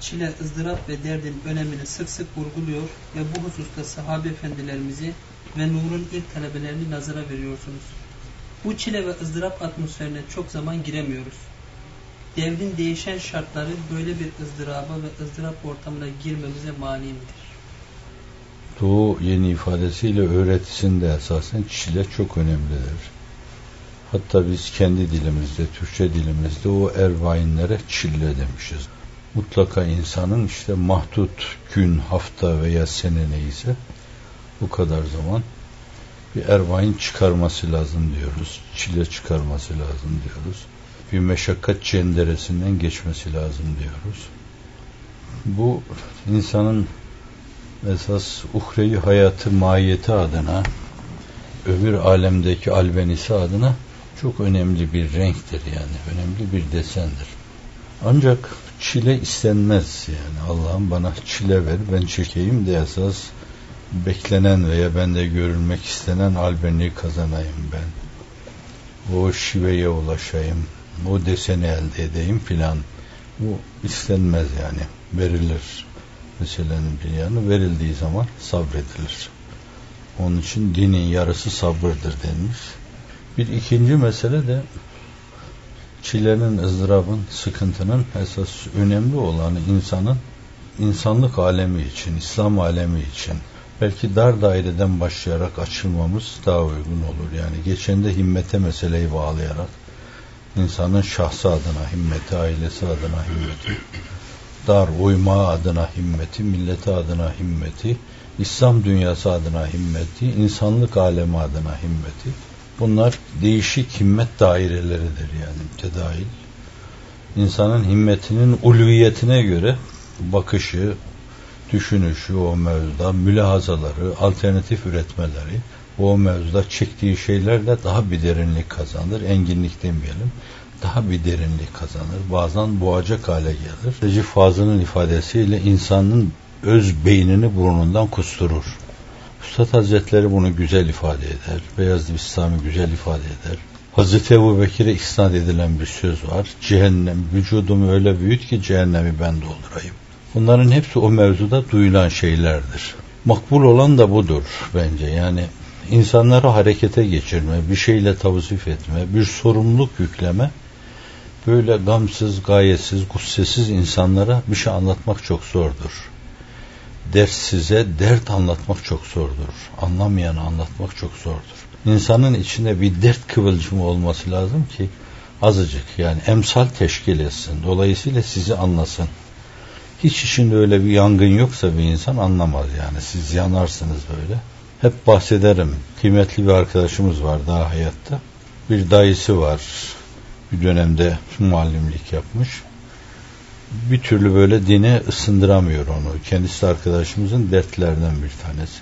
çile, ızdırap ve derdin önemini sık sık vurguluyor ve bu hususta sahabe efendilerimizi ve Nur'un ilk talebelerini nazara veriyorsunuz. Bu çile ve ızdırap atmosferine çok zaman giremiyoruz. Devrin değişen şartları böyle bir ızdıraba ve ızdırap ortamına girmemize mani midir? Doğu yeni ifadesiyle öğretisinde esasen çile çok önemlidir. Hatta biz kendi dilimizde, Türkçe dilimizde o ervainlere çille demişiz. Mutlaka insanın işte mahdut gün, hafta veya sene neyse bu kadar zaman bir ervain çıkarması lazım diyoruz. Çile çıkarması lazım diyoruz. Bir meşakkat cenderesinden geçmesi lazım diyoruz. Bu insanın esas uhrevi hayatı mahiyeti adına öbür alemdeki albenisi adına çok önemli bir renktir yani önemli bir desendir. Ancak çile istenmez yani Allah'ım bana çile ver ben çekeyim de esas beklenen veya bende görülmek istenen albenliği kazanayım ben. O şiveye ulaşayım, o deseni elde edeyim filan. Bu istenmez yani. Verilir. Meselenin bir yanı verildiği zaman sabredilir. Onun için dinin yarısı sabırdır denmiş. Bir ikinci mesele de çilenin, ızdırabın, sıkıntının esas önemli olanı insanın insanlık alemi için, İslam alemi için belki dar daireden başlayarak açılmamız daha uygun olur. Yani geçen de himmete meseleyi bağlayarak insanın şahsı adına himmeti, ailesi adına himmeti, dar uyma adına himmeti, milleti adına himmeti, İslam dünyası adına himmeti, insanlık alemi adına himmeti. Bunlar değişik himmet daireleridir yani mütedail. İnsanın himmetinin ulviyetine göre bakışı, düşünüşü o mevzuda, mülahazaları, alternatif üretmeleri, o mevzuda çektiği şeylerle daha bir derinlik kazanır. Enginlik demeyelim. Daha bir derinlik kazanır. Bazen boğacak hale gelir. Recep Fazıl'ın ifadesiyle insanın öz beynini burnundan kusturur. Üstad Hazretleri bunu güzel ifade eder. Beyazlı İslam'ı güzel ifade eder. Hazreti Ebu Bekir'e isnat edilen bir söz var. Cehennem, vücudumu öyle büyüt ki cehennemi ben doldurayım. Bunların hepsi o mevzuda duyulan şeylerdir. Makbul olan da budur bence. Yani insanları harekete geçirme, bir şeyle tavzif etme, bir sorumluluk yükleme böyle gamsız, gayetsiz, gussesiz insanlara bir şey anlatmak çok zordur. Ders size dert anlatmak çok zordur. Anlamayanı anlatmak çok zordur. İnsanın içinde bir dert kıvılcımı olması lazım ki azıcık yani emsal teşkil etsin. Dolayısıyla sizi anlasın. Hiç içinde öyle bir yangın yoksa bir insan anlamaz yani. Siz yanarsınız böyle. Hep bahsederim. Kıymetli bir arkadaşımız var daha hayatta. Bir dayısı var. Bir dönemde muallimlik yapmış. Bir türlü böyle dine ısındıramıyor onu. Kendisi arkadaşımızın dertlerden bir tanesi.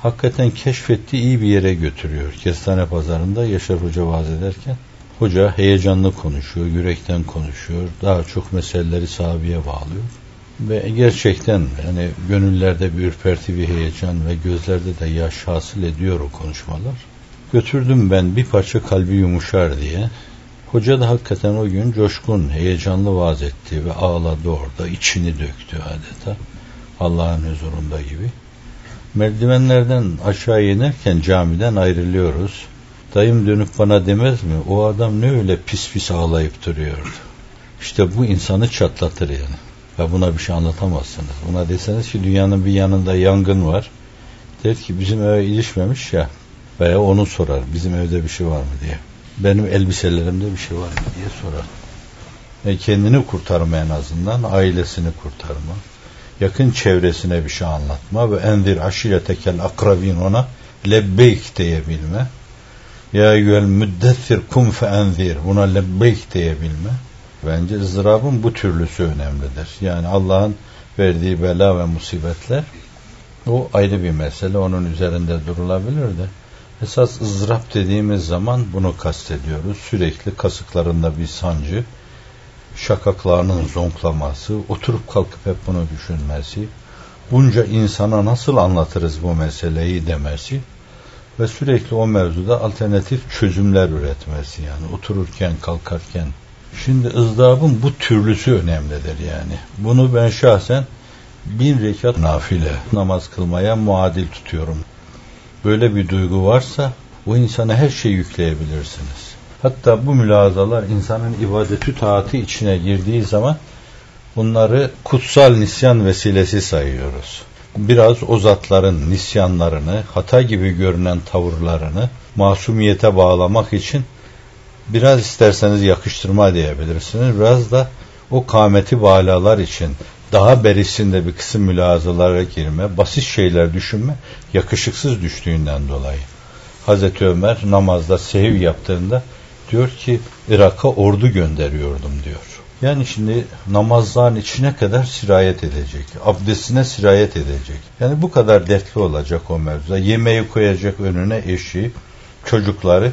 Hakikaten keşfetti iyi bir yere götürüyor. Kestane pazarında Yaşar Hoca vaaz ederken Hoca heyecanlı konuşuyor, yürekten konuşuyor. Daha çok meseleleri sahabeye bağlıyor. Ve gerçekten hani gönüllerde bir ürperti, bir heyecan ve gözlerde de yaş hasıl ediyor o konuşmalar. Götürdüm ben bir parça kalbi yumuşar diye. Hoca da hakikaten o gün coşkun, heyecanlı vaaz etti ve ağladı orada, içini döktü adeta. Allah'ın huzurunda gibi. Merdivenlerden aşağı inerken camiden ayrılıyoruz. Dayım dönüp bana demez mi? O adam ne öyle pis pis ağlayıp duruyordu. İşte bu insanı çatlatır yani. Ve buna bir şey anlatamazsınız. Buna deseniz ki dünyanın bir yanında yangın var. Der ki bizim eve ilişmemiş ya. Veya onu sorar. Bizim evde bir şey var mı diye. Benim elbiselerimde bir şey var mı diye sorar. Ve kendini kurtarma en azından. Ailesini kurtarma. Yakın çevresine bir şey anlatma. Ve endir aşiretekel akrabin ona lebbeyk diyebilme. Ya yüel müddessir kum fe enzir. Buna lebbeyk diyebilme Bence ızdırabın bu türlüsü önemlidir. Yani Allah'ın verdiği bela ve musibetler o ayrı bir mesele. Onun üzerinde durulabilir de. Esas ızdırap dediğimiz zaman bunu kastediyoruz. Sürekli kasıklarında bir sancı, şakaklarının zonklaması, oturup kalkıp hep bunu düşünmesi, bunca insana nasıl anlatırız bu meseleyi demesi ve sürekli o mevzuda alternatif çözümler üretmesi yani otururken kalkarken Şimdi ızdırabın bu türlüsü önemlidir yani. Bunu ben şahsen bin rekat nafile namaz kılmaya muadil tutuyorum. Böyle bir duygu varsa o insana her şeyi yükleyebilirsiniz. Hatta bu mülazalar insanın ibadeti taati içine girdiği zaman bunları kutsal nisyan vesilesi sayıyoruz. Biraz o zatların nisyanlarını, hata gibi görünen tavırlarını masumiyete bağlamak için biraz isterseniz yakıştırma diyebilirsiniz. Biraz da o kameti balalar için daha berisinde bir kısım mülazalara girme, basit şeyler düşünme yakışıksız düştüğünden dolayı. Hazreti Ömer namazda sehiv yaptığında diyor ki Irak'a ordu gönderiyordum diyor. Yani şimdi namazların içine kadar sirayet edecek. Abdestine sirayet edecek. Yani bu kadar dertli olacak o mevzuda. Yemeği koyacak önüne eşi, çocukları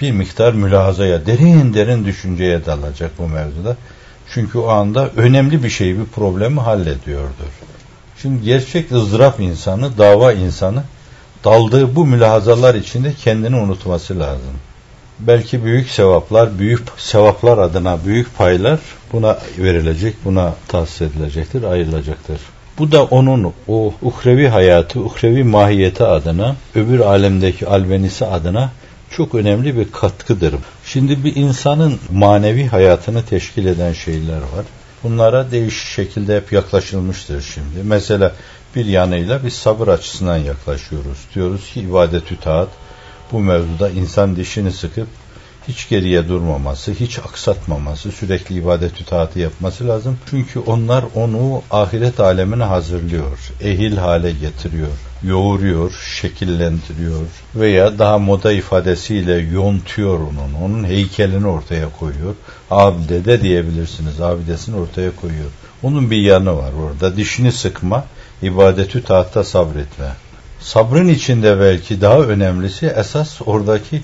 bir miktar mülahazaya, derin derin düşünceye dalacak bu mevzuda. Çünkü o anda önemli bir şeyi, bir problemi hallediyordur. Şimdi gerçek ızdırap insanı, dava insanı daldığı bu mülahazalar içinde kendini unutması lazım. Belki büyük sevaplar, büyük sevaplar adına büyük paylar buna verilecek, buna tahsis edilecektir, ayrılacaktır. Bu da onun o uhrevi hayatı, uhrevi mahiyeti adına, öbür alemdeki albenisi adına çok önemli bir katkıdır. Şimdi bir insanın manevi hayatını teşkil eden şeyler var. Bunlara değişik şekilde hep yaklaşılmıştır şimdi. Mesela bir yanıyla bir sabır açısından yaklaşıyoruz. Diyoruz ki ibadet-ü taat bu mevzuda insan dişini sıkıp hiç geriye durmaması, hiç aksatmaması, sürekli ibadet-ü taatı yapması lazım. Çünkü onlar onu ahiret alemine hazırlıyor, ehil hale getiriyor, yoğuruyor, şekillendiriyor veya daha moda ifadesiyle yontuyor onun, onun heykelini ortaya koyuyor. Abide de diyebilirsiniz, abidesini ortaya koyuyor. Onun bir yanı var orada, dişini sıkma, ibadetü taatta sabretme. Sabrın içinde belki daha önemlisi esas oradaki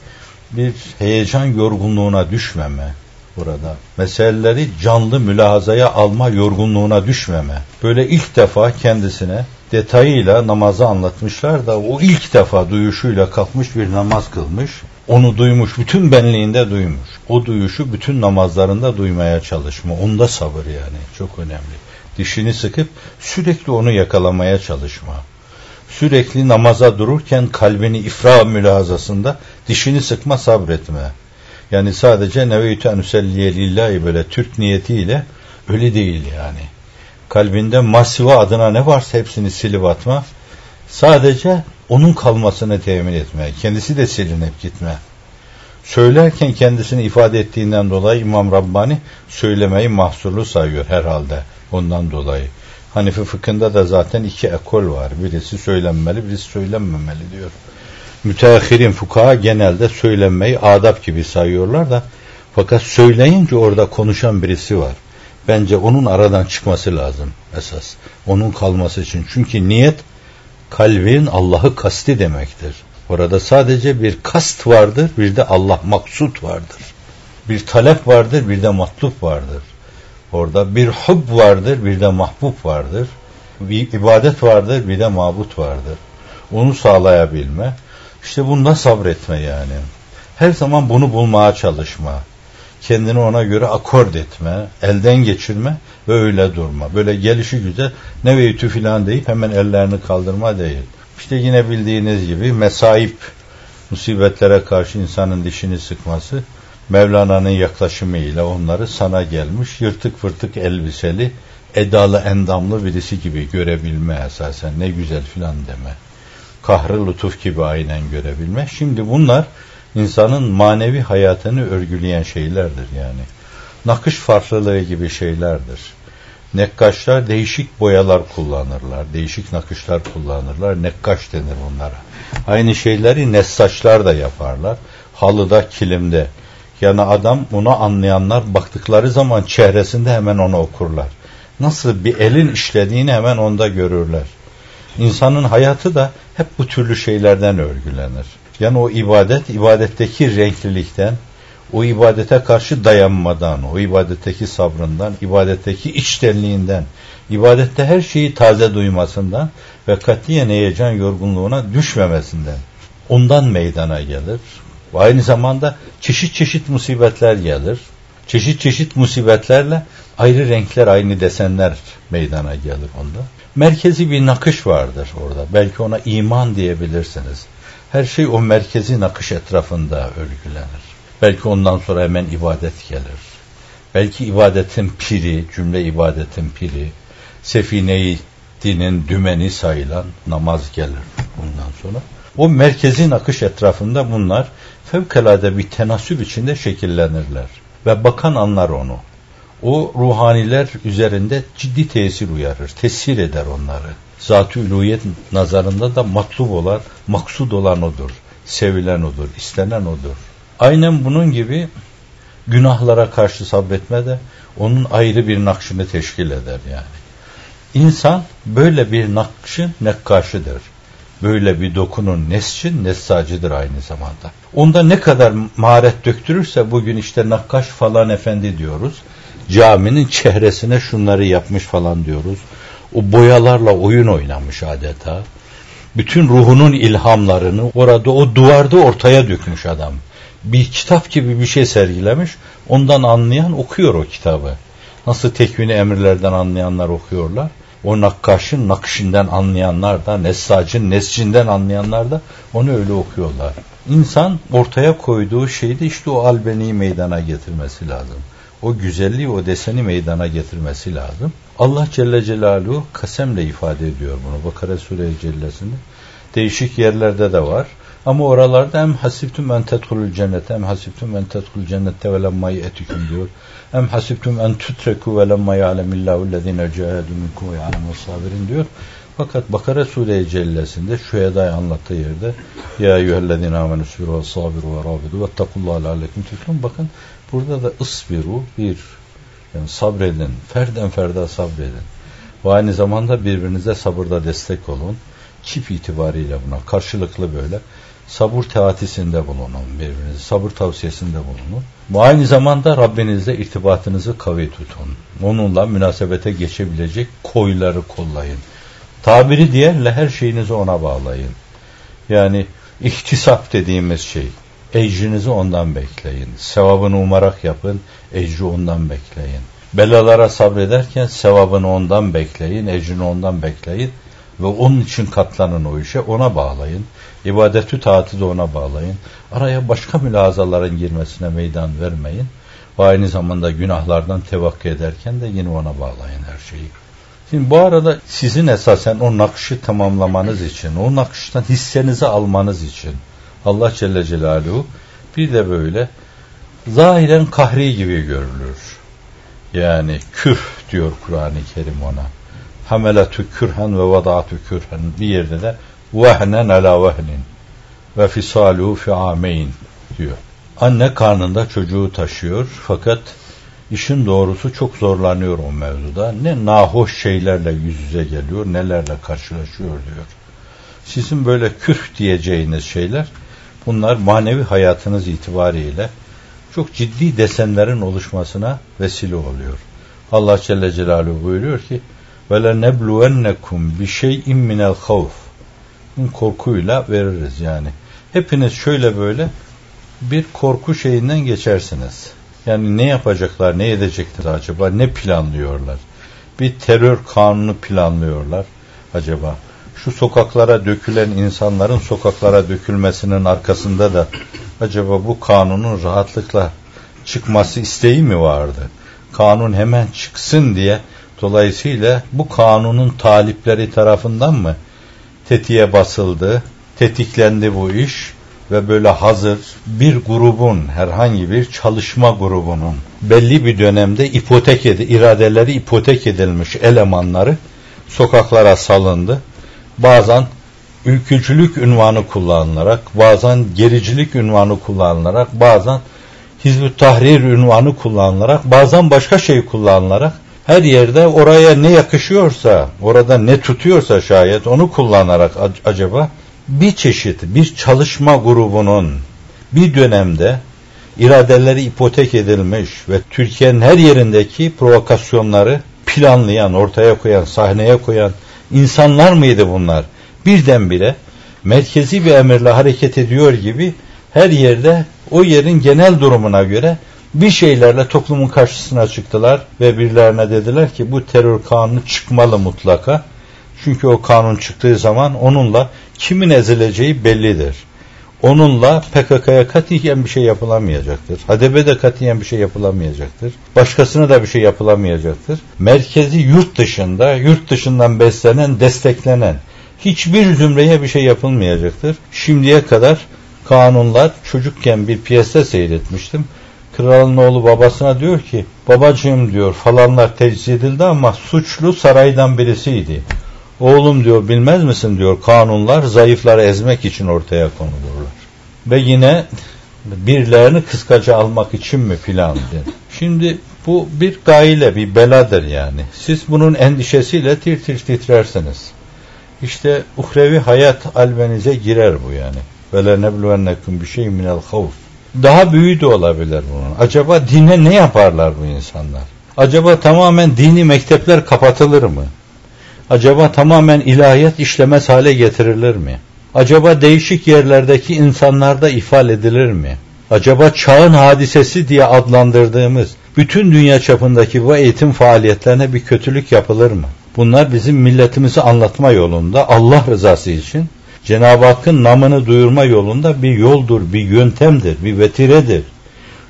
bir heyecan yorgunluğuna düşmeme burada. Meseleleri canlı mülahazaya alma yorgunluğuna düşmeme. Böyle ilk defa kendisine detayıyla namazı anlatmışlar da o ilk defa duyuşuyla kalkmış bir namaz kılmış. Onu duymuş, bütün benliğinde duymuş. O duyuşu bütün namazlarında duymaya çalışma. Onda sabır yani çok önemli. Dişini sıkıp sürekli onu yakalamaya çalışma sürekli namaza dururken kalbini ifra mülazasında dişini sıkma sabretme. Yani sadece neveytü enüselliye lillahi böyle Türk niyetiyle öyle değil yani. Kalbinde masiva adına ne varsa hepsini silip atma. Sadece onun kalmasını temin etme. Kendisi de silinip gitme. Söylerken kendisini ifade ettiğinden dolayı İmam Rabbani söylemeyi mahsurlu sayıyor herhalde ondan dolayı. Hanifi fıkhında da zaten iki ekol var. Birisi söylenmeli, birisi söylenmemeli diyor. Müteahhirin fukaha genelde söylenmeyi adap gibi sayıyorlar da fakat söyleyince orada konuşan birisi var. Bence onun aradan çıkması lazım esas. Onun kalması için. Çünkü niyet kalbin Allah'ı kasti demektir. Orada sadece bir kast vardır, bir de Allah maksut vardır. Bir talep vardır, bir de matlup vardır. Orada bir hub vardır, bir de mahbub vardır. Bir ibadet vardır, bir de mabut vardır. Onu sağlayabilme. İşte bunda sabretme yani. Her zaman bunu bulmaya çalışma. Kendini ona göre akord etme, elden geçirme ve öyle durma. Böyle gelişi güzel ne veytü filan deyip hemen ellerini kaldırma değil. İşte yine bildiğiniz gibi mesaip musibetlere karşı insanın dişini sıkması Mevlana'nın yaklaşımıyla onları sana gelmiş yırtık fırtık elbiseli, edalı endamlı birisi gibi görebilme esasen ne güzel filan deme. Kahrı lütuf gibi aynen görebilme. Şimdi bunlar insanın manevi hayatını örgüleyen şeylerdir yani. Nakış farklılığı gibi şeylerdir. Nekkaşlar değişik boyalar kullanırlar, değişik nakışlar kullanırlar. Nekkaş denir bunlara. Aynı şeyleri nessaçlar da yaparlar. Halıda, kilimde, yani adam onu anlayanlar baktıkları zaman çehresinde hemen onu okurlar. Nasıl bir elin işlediğini hemen onda görürler. İnsanın hayatı da hep bu türlü şeylerden örgülenir. Yani o ibadet, ibadetteki renklilikten, o ibadete karşı dayanmadan, o ibadetteki sabrından, ibadetteki içtenliğinden, ibadette her şeyi taze duymasından ve katiyen heyecan yorgunluğuna düşmemesinden ondan meydana gelir. Aynı zamanda çeşit çeşit musibetler gelir. Çeşit çeşit musibetlerle ayrı renkler, aynı desenler meydana gelir onda. Merkezi bir nakış vardır orada. Belki ona iman diyebilirsiniz. Her şey o merkezi nakış etrafında örgülenir. Belki ondan sonra hemen ibadet gelir. Belki ibadetin piri, cümle ibadetin piri, sefine dinin dümeni sayılan namaz gelir bundan sonra. O merkezin akış etrafında bunlar fevkalade bir tenasüp içinde şekillenirler. Ve bakan anlar onu. O ruhaniler üzerinde ciddi tesir uyarır, tesir eder onları. Zat-ı üluyet nazarında da matlub olan, maksud olan odur. Sevilen odur, istenen odur. Aynen bunun gibi günahlara karşı sabretme de onun ayrı bir nakşını teşkil eder yani. İnsan böyle bir nakşın nekkaşıdır. Böyle bir dokunun nesçin nessacıdır aynı zamanda. Onda ne kadar maharet döktürürse bugün işte nakkaş falan efendi diyoruz. Caminin çehresine şunları yapmış falan diyoruz. O boyalarla oyun oynamış adeta. Bütün ruhunun ilhamlarını orada o duvarda ortaya dökmüş adam bir kitap gibi bir şey sergilemiş. Ondan anlayan okuyor o kitabı. Nasıl tekvini emirlerden anlayanlar okuyorlar. O nakkaşın nakşinden anlayanlar da, nessacın nescinden anlayanlar da onu öyle okuyorlar. İnsan ortaya koyduğu şeyde işte o albeniyi meydana getirmesi lazım. O güzelliği, o deseni meydana getirmesi lazım. Allah Celle Celaluhu kasemle ifade ediyor bunu. Bakara Sure Cellesi'nde. Değişik yerlerde de var. Ama oralarda hem hasibtum en tedhulul cennete hem hasibtum en tedhulul cennete ve lemma ye'etikum diyor. Hem hasibtum en tutreku ve lemma ya'lemillahu lezine cehadu minkum ve ya'lemu sabirin diyor. Fakat Bakara Sure-i Cellesi'nde şu edayı anlattığı yerde Ya eyyühellezine amenü sürü ve sabiru ve rabidu ve takullaha leallekum tüflun. Bakın burada da ısbiru bir yani sabredin. Ferden ferda sabredin. Ve aynı zamanda birbirinize sabırda destek olun. Çift itibariyle buna karşılıklı böyle sabır teatisinde bulunun birbirinize, sabır tavsiyesinde bulunun. Bu aynı zamanda Rabbinizle irtibatınızı kavi tutun. Onunla münasebete geçebilecek koyları kollayın. Tabiri diğerle her şeyinizi ona bağlayın. Yani ihtisap dediğimiz şey. Ecrinizi ondan bekleyin. Sevabını umarak yapın, ecri ondan bekleyin. Belalara sabrederken sevabını ondan bekleyin, ecrini ondan bekleyin ve onun için katlanın o işe, ona bağlayın. İbadetü taati de ona bağlayın. Araya başka mülazaların girmesine meydan vermeyin. Ve aynı zamanda günahlardan tevakkü ederken de yine ona bağlayın her şeyi. Şimdi bu arada sizin esasen o nakşı tamamlamanız için, o nakıştan hissenizi almanız için Allah Celle Celaluhu bir de böyle zahiren kahri gibi görülür. Yani küh diyor Kur'an-ı Kerim ona. Hameletü kürhen ve vadatü kürhen bir yerde de vehnen ala vehnin ve fisalu fi ameyn diyor. Anne karnında çocuğu taşıyor fakat işin doğrusu çok zorlanıyor o mevzuda. Ne nahoş şeylerle yüz yüze geliyor, nelerle karşılaşıyor diyor. Sizin böyle küh diyeceğiniz şeyler bunlar manevi hayatınız itibariyle çok ciddi desenlerin oluşmasına vesile oluyor. Allah Celle Celaluhu buyuruyor ki وَلَنَبْلُوَنَّكُمْ بِشَيْءٍ مِنَ الْخَوْفِ korkuyla veririz yani. Hepiniz şöyle böyle bir korku şeyinden geçersiniz. Yani ne yapacaklar, ne edecekler acaba, ne planlıyorlar? Bir terör kanunu planlıyorlar acaba. Şu sokaklara dökülen insanların sokaklara dökülmesinin arkasında da acaba bu kanunun rahatlıkla çıkması isteği mi vardı? Kanun hemen çıksın diye dolayısıyla bu kanunun talipleri tarafından mı tetiğe basıldı, tetiklendi bu iş ve böyle hazır bir grubun, herhangi bir çalışma grubunun belli bir dönemde ipotek edi, iradeleri ipotek edilmiş elemanları sokaklara salındı. Bazen ülkücülük ünvanı kullanılarak, bazen gericilik ünvanı kullanılarak, bazen Hizb-ü Tahrir ünvanı kullanılarak, bazen başka şey kullanılarak her yerde oraya ne yakışıyorsa, orada ne tutuyorsa şayet onu kullanarak acaba bir çeşit, bir çalışma grubunun bir dönemde iradeleri ipotek edilmiş ve Türkiye'nin her yerindeki provokasyonları planlayan, ortaya koyan, sahneye koyan insanlar mıydı bunlar? Birdenbire merkezi bir emirle hareket ediyor gibi her yerde o yerin genel durumuna göre bir şeylerle toplumun karşısına çıktılar ve birilerine dediler ki bu terör kanunu çıkmalı mutlaka. Çünkü o kanun çıktığı zaman onunla kimin ezileceği bellidir. Onunla PKK'ya katiyen bir şey yapılamayacaktır. HDP'de katiyen bir şey yapılamayacaktır. Başkasına da bir şey yapılamayacaktır. Merkezi yurt dışında, yurt dışından beslenen, desteklenen hiçbir zümreye bir şey yapılmayacaktır. Şimdiye kadar kanunlar çocukken bir piyeste seyretmiştim. Kralın oğlu babasına diyor ki babacığım diyor falanlar teclis edildi ama suçlu saraydan birisiydi. Oğlum diyor bilmez misin diyor kanunlar zayıfları ezmek için ortaya konulurlar. Ve yine birilerini kıskaca almak için mi filan diye. Şimdi bu bir gayle bir beladır yani. Siz bunun endişesiyle tir tir titrersiniz. İşte uhrevi hayat albenize girer bu yani. Böyle nebluvennekum bir şey minel havf. Daha büyüğü de olabilir bunun. Acaba dine ne yaparlar bu insanlar? Acaba tamamen dini mektepler kapatılır mı? Acaba tamamen ilahiyat işlemez hale getirilir mi? Acaba değişik yerlerdeki insanlarda ifade edilir mi? Acaba çağın hadisesi diye adlandırdığımız bütün dünya çapındaki bu eğitim faaliyetlerine bir kötülük yapılır mı? Bunlar bizim milletimizi anlatma yolunda Allah rızası için Cenab-ı Hakk'ın namını duyurma yolunda bir yoldur, bir yöntemdir, bir vetiredir.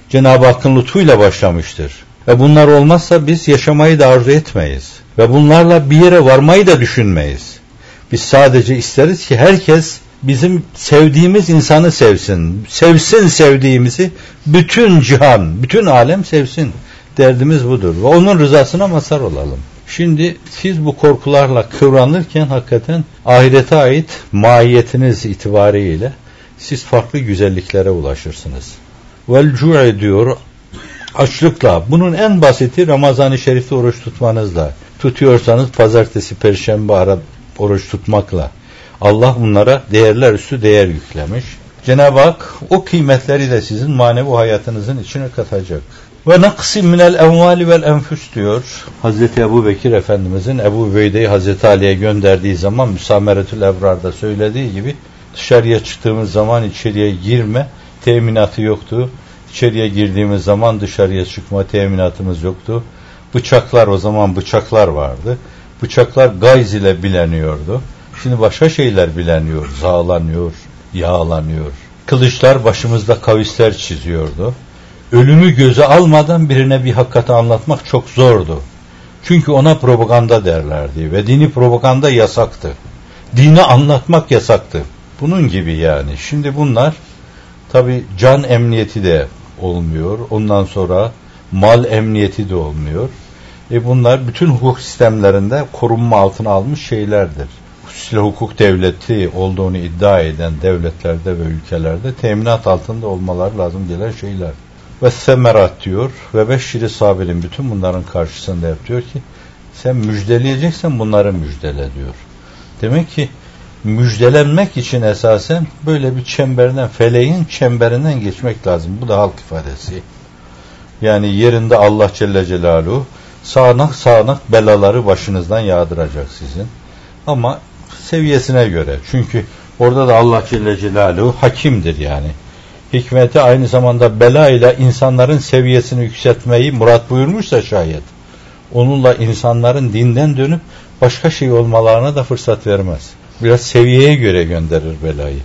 Cenab-ı Hakk'ın lütfuyla başlamıştır. Ve bunlar olmazsa biz yaşamayı da arzu etmeyiz. Ve bunlarla bir yere varmayı da düşünmeyiz. Biz sadece isteriz ki herkes bizim sevdiğimiz insanı sevsin. Sevsin sevdiğimizi bütün cihan, bütün alem sevsin. Derdimiz budur. Ve onun rızasına mazhar olalım. Şimdi siz bu korkularla kıvranırken hakikaten ahirete ait mahiyetiniz itibariyle siz farklı güzelliklere ulaşırsınız. Vel cu'e diyor açlıkla. Bunun en basiti Ramazan-ı Şerif'te oruç tutmanızla. Tutuyorsanız pazartesi, perşembe ara oruç tutmakla. Allah bunlara değerler üstü değer yüklemiş. Cenab-ı Hak o kıymetleri de sizin manevi hayatınızın içine katacak. Ve naksi minel envali vel enfüs diyor. Hazreti Ebu Bekir Efendimizin Ebu Beyde'yi Hazreti Ali'ye gönderdiği zaman Müsameretül Ebrar'da söylediği gibi dışarıya çıktığımız zaman içeriye girme teminatı yoktu. İçeriye girdiğimiz zaman dışarıya çıkma teminatımız yoktu. Bıçaklar o zaman bıçaklar vardı. Bıçaklar gayz ile bileniyordu. Şimdi başka şeyler bileniyor, zağlanıyor, yağlanıyor. Kılıçlar başımızda kavisler çiziyordu ölümü göze almadan birine bir hakikati anlatmak çok zordu. Çünkü ona propaganda derlerdi ve dini propaganda yasaktı. Dini anlatmak yasaktı. Bunun gibi yani. Şimdi bunlar tabi can emniyeti de olmuyor. Ondan sonra mal emniyeti de olmuyor. E bunlar bütün hukuk sistemlerinde korunma altına almış şeylerdir. Hususuyla hukuk devleti olduğunu iddia eden devletlerde ve ülkelerde teminat altında olmalar lazım gelen şeyler ve semerat diyor ve beşşiri sabirin bütün bunların karşısında yap diyor ki sen müjdeleyeceksen bunları müjdele diyor. Demek ki müjdelenmek için esasen böyle bir çemberden, feleğin çemberinden geçmek lazım. Bu da halk ifadesi. Yani yerinde Allah Celle Celaluhu sağanak sağanak belaları başınızdan yağdıracak sizin. Ama seviyesine göre. Çünkü orada da Allah Celle Celaluhu hakimdir yani hikmeti aynı zamanda bela ile insanların seviyesini yükseltmeyi murat buyurmuşsa şayet onunla insanların dinden dönüp başka şey olmalarına da fırsat vermez. Biraz seviyeye göre gönderir belayı.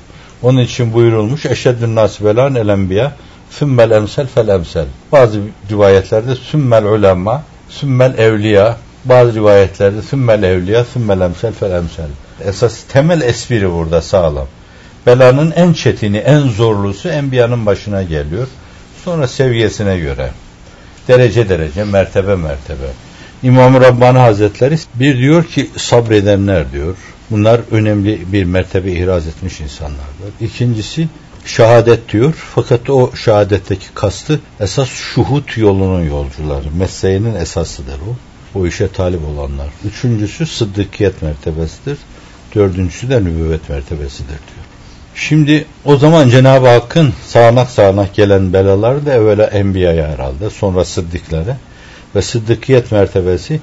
Onun için buyurulmuş eşeddün nas belan el enbiya sümmel emsel fel emsel. Bazı rivayetlerde sümmel ulema, sümmel evliya, bazı rivayetlerde sümmel evliya, sümmel emsel fel emsel. Esas temel espri burada sağlam. Belanın en çetini, en zorlusu enbiyanın başına geliyor. Sonra seviyesine göre. Derece derece, mertebe mertebe. İmam-ı Rabbani Hazretleri bir diyor ki sabredenler diyor. Bunlar önemli bir mertebe ihraz etmiş insanlardır. İkincisi şehadet diyor. Fakat o şehadetteki kastı esas şuhut yolunun yolcuları. Mesleğinin esasıdır o. O işe talip olanlar. Üçüncüsü sıddıkiyet mertebesidir. Dördüncüsü de nübüvvet mertebesidir diyor. Şimdi o zaman Cenab-ı Hakk'ın sağanak sağanak gelen belaları da evvela enbiyaya herhalde sonra sıddıklara ve sıddıkiyet mertebesi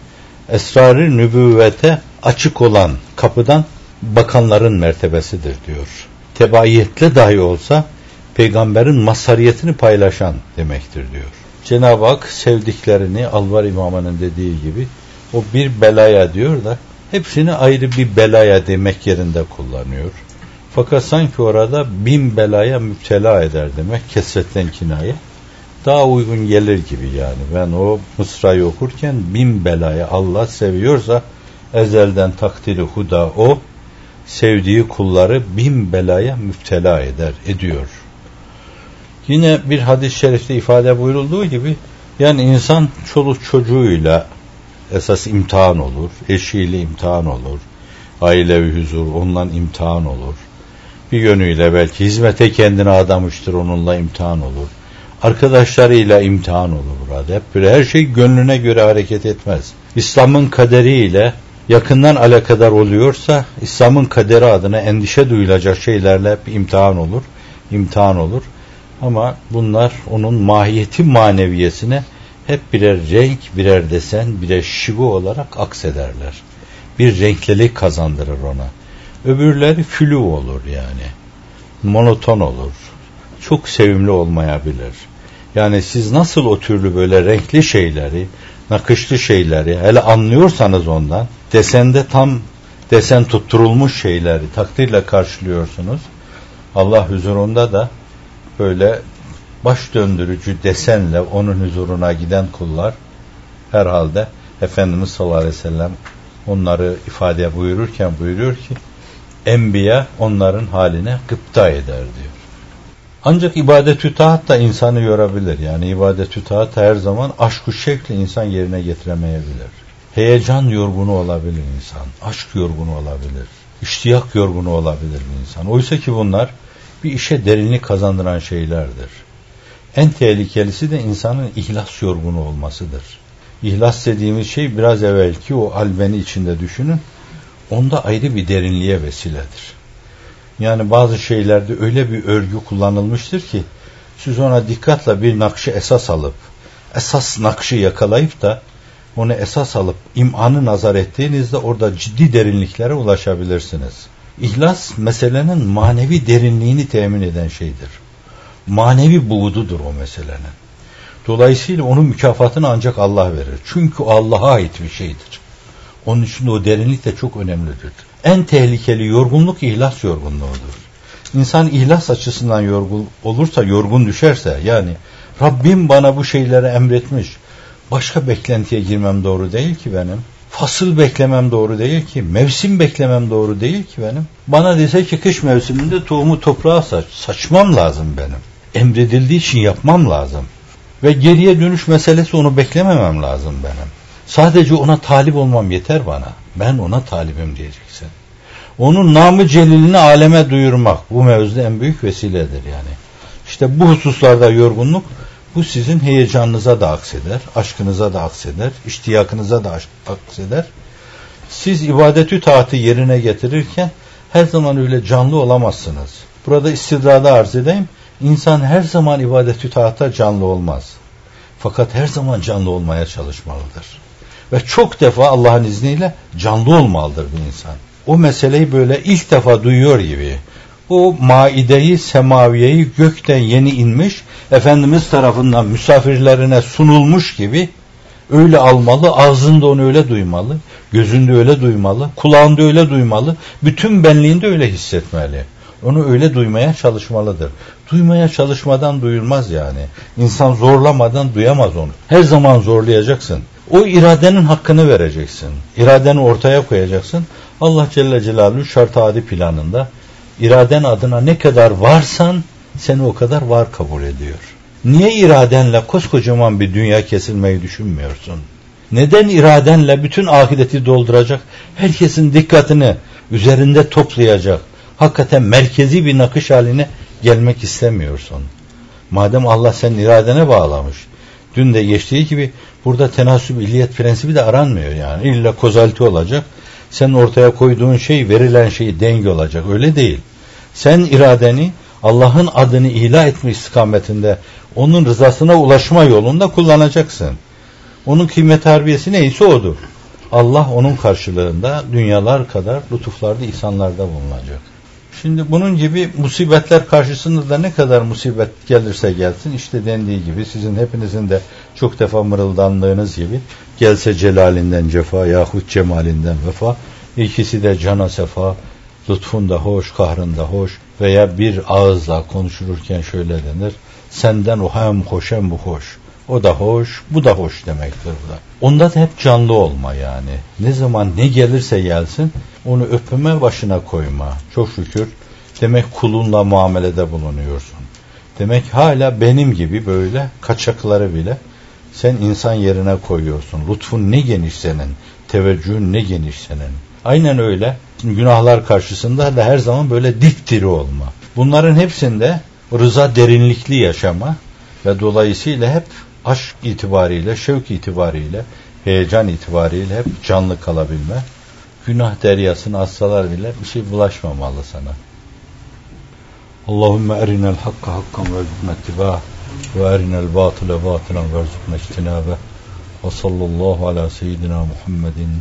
esrarı nübüvvete açık olan kapıdan bakanların mertebesidir diyor. Tebaiyetle dahi olsa peygamberin masariyetini paylaşan demektir diyor. Cenab-ı Hak sevdiklerini Alvar İmamı'nın dediği gibi o bir belaya diyor da hepsini ayrı bir belaya demek yerinde kullanıyor. Fakat sanki orada bin belaya müptela eder demek kesretten kinaye. Daha uygun gelir gibi yani. Ben o mısrayı okurken bin belaya Allah seviyorsa ezelden takdiri huda o sevdiği kulları bin belaya müptela eder, ediyor. Yine bir hadis-i şerifte ifade buyurulduğu gibi yani insan çoluk çocuğuyla esas imtihan olur, eşiyle imtihan olur, ailevi huzur onunla imtihan olur. Bir yönüyle belki hizmete kendini adamıştır onunla imtihan olur. Arkadaşlarıyla imtihan olur burada. Hep böyle her şey gönlüne göre hareket etmez. İslam'ın kaderiyle yakından alakadar oluyorsa İslam'ın kaderi adına endişe duyulacak şeylerle hep imtihan olur. imtihan olur. Ama bunlar onun mahiyeti maneviyesine hep birer renk, birer desen, birer şivu olarak aksederler. Bir renklilik kazandırır ona. Öbürleri fülü olur yani. Monoton olur. Çok sevimli olmayabilir. Yani siz nasıl o türlü böyle renkli şeyleri, nakışlı şeyleri hele anlıyorsanız ondan desende tam desen tutturulmuş şeyleri takdirle karşılıyorsunuz. Allah huzurunda da böyle baş döndürücü desenle onun huzuruna giden kullar herhalde Efendimiz sallallahu aleyhi ve sellem onları ifade buyururken buyuruyor ki enbiya onların haline gıpta eder diyor. Ancak ibadet-ü taat da insanı yorabilir. Yani ibadet-ü taat her zaman aşk-ı şevkle insan yerine getiremeyebilir. Heyecan yorgunu olabilir insan. Aşk yorgunu olabilir. İştiyak yorgunu olabilir insan. Oysa ki bunlar bir işe derinlik kazandıran şeylerdir. En tehlikelisi de insanın ihlas yorgunu olmasıdır. İhlas dediğimiz şey biraz evvelki o albeni içinde düşünün. Onda ayrı bir derinliğe vesiledir. Yani bazı şeylerde öyle bir örgü kullanılmıştır ki siz ona dikkatle bir nakşı esas alıp esas nakşı yakalayıp da onu esas alıp imanı nazar ettiğinizde orada ciddi derinliklere ulaşabilirsiniz. İhlas meselenin manevi derinliğini temin eden şeydir. Manevi buğdudur o meselenin. Dolayısıyla onun mükafatını ancak Allah verir. Çünkü Allah'a ait bir şeydir. Onun için o derinlik de çok önemlidir. En tehlikeli yorgunluk ihlas yorgunluğudur. İnsan ihlas açısından yorgun olursa, yorgun düşerse yani Rabbim bana bu şeyleri emretmiş. Başka beklentiye girmem doğru değil ki benim. Fasıl beklemem doğru değil ki. Mevsim beklemem doğru değil ki benim. Bana dese ki kış mevsiminde tohumu toprağa saç. Saçmam lazım benim. Emredildiği için yapmam lazım. Ve geriye dönüş meselesi onu beklememem lazım benim. Sadece ona talip olmam yeter bana. Ben ona talibim diyeceksin. Onun namı celilini aleme duyurmak bu mevzuda en büyük vesiledir yani. İşte bu hususlarda yorgunluk bu sizin heyecanınıza da akseder, aşkınıza da akseder, iştiyakınıza da akseder. Siz ibadetü taatı yerine getirirken her zaman öyle canlı olamazsınız. Burada istidrada arz edeyim. İnsan her zaman ibadetü taata canlı olmaz. Fakat her zaman canlı olmaya çalışmalıdır. Ve çok defa Allah'ın izniyle canlı olmalıdır bir insan. O meseleyi böyle ilk defa duyuyor gibi. O maideyi, semaviyeyi gökten yeni inmiş, Efendimiz tarafından misafirlerine sunulmuş gibi öyle almalı, ağzında onu öyle duymalı, gözünde öyle duymalı, kulağında öyle duymalı, bütün benliğinde öyle hissetmeli. Onu öyle duymaya çalışmalıdır. Duymaya çalışmadan duyulmaz yani. İnsan zorlamadan duyamaz onu. Her zaman zorlayacaksın. O iradenin hakkını vereceksin. İradeni ortaya koyacaksın. Allah Celle Celaluhu şart adi planında iraden adına ne kadar varsan seni o kadar var kabul ediyor. Niye iradenle koskocaman bir dünya kesilmeyi düşünmüyorsun? Neden iradenle bütün ahireti dolduracak, herkesin dikkatini üzerinde toplayacak, hakikaten merkezi bir nakış haline gelmek istemiyorsun? Madem Allah senin iradene bağlamış, dün de geçtiği gibi burada tenasüb illiyet prensibi de aranmıyor yani. İlla kozalti olacak. Sen ortaya koyduğun şey verilen şey denge olacak. Öyle değil. Sen iradeni Allah'ın adını ilah etme istikametinde onun rızasına ulaşma yolunda kullanacaksın. Onun kıymet harbiyesi neyse odur. Allah onun karşılığında dünyalar kadar lütuflarda, ihsanlarda bulunacak. Şimdi bunun gibi musibetler karşısında da ne kadar musibet gelirse gelsin işte dendiği gibi sizin hepinizin de çok defa mırıldandığınız gibi gelse celalinden cefa yahut cemalinden vefa ikisi de cana sefa lütfun da hoş kahrın da hoş veya bir ağızla konuşulurken şöyle denir senden o hem hoş hem bu hoş o da hoş, bu da hoş demektir bu da. Onda da hep canlı olma yani. Ne zaman ne gelirse gelsin onu öpüme başına koyma. Çok şükür. Demek kulunla muamelede bulunuyorsun. Demek hala benim gibi böyle kaçakları bile sen insan yerine koyuyorsun. Lütfun ne geniş senin. Teveccühün ne geniş senin. Aynen öyle. Günahlar karşısında da her zaman böyle dipdiri olma. Bunların hepsinde rıza derinlikli yaşama ve dolayısıyla hep aşk itibariyle, şevk itibariyle, heyecan itibariyle hep canlı kalabilme. Günah deryasını assalar bile bir şey bulaşmamalı sana. Allahümme erinel hakka hakkan ve rzuqna ittiba'ah ve erinel batile batilen ve rzuqna ijtinabe ve sallallahu ala seyyidina Muhammedin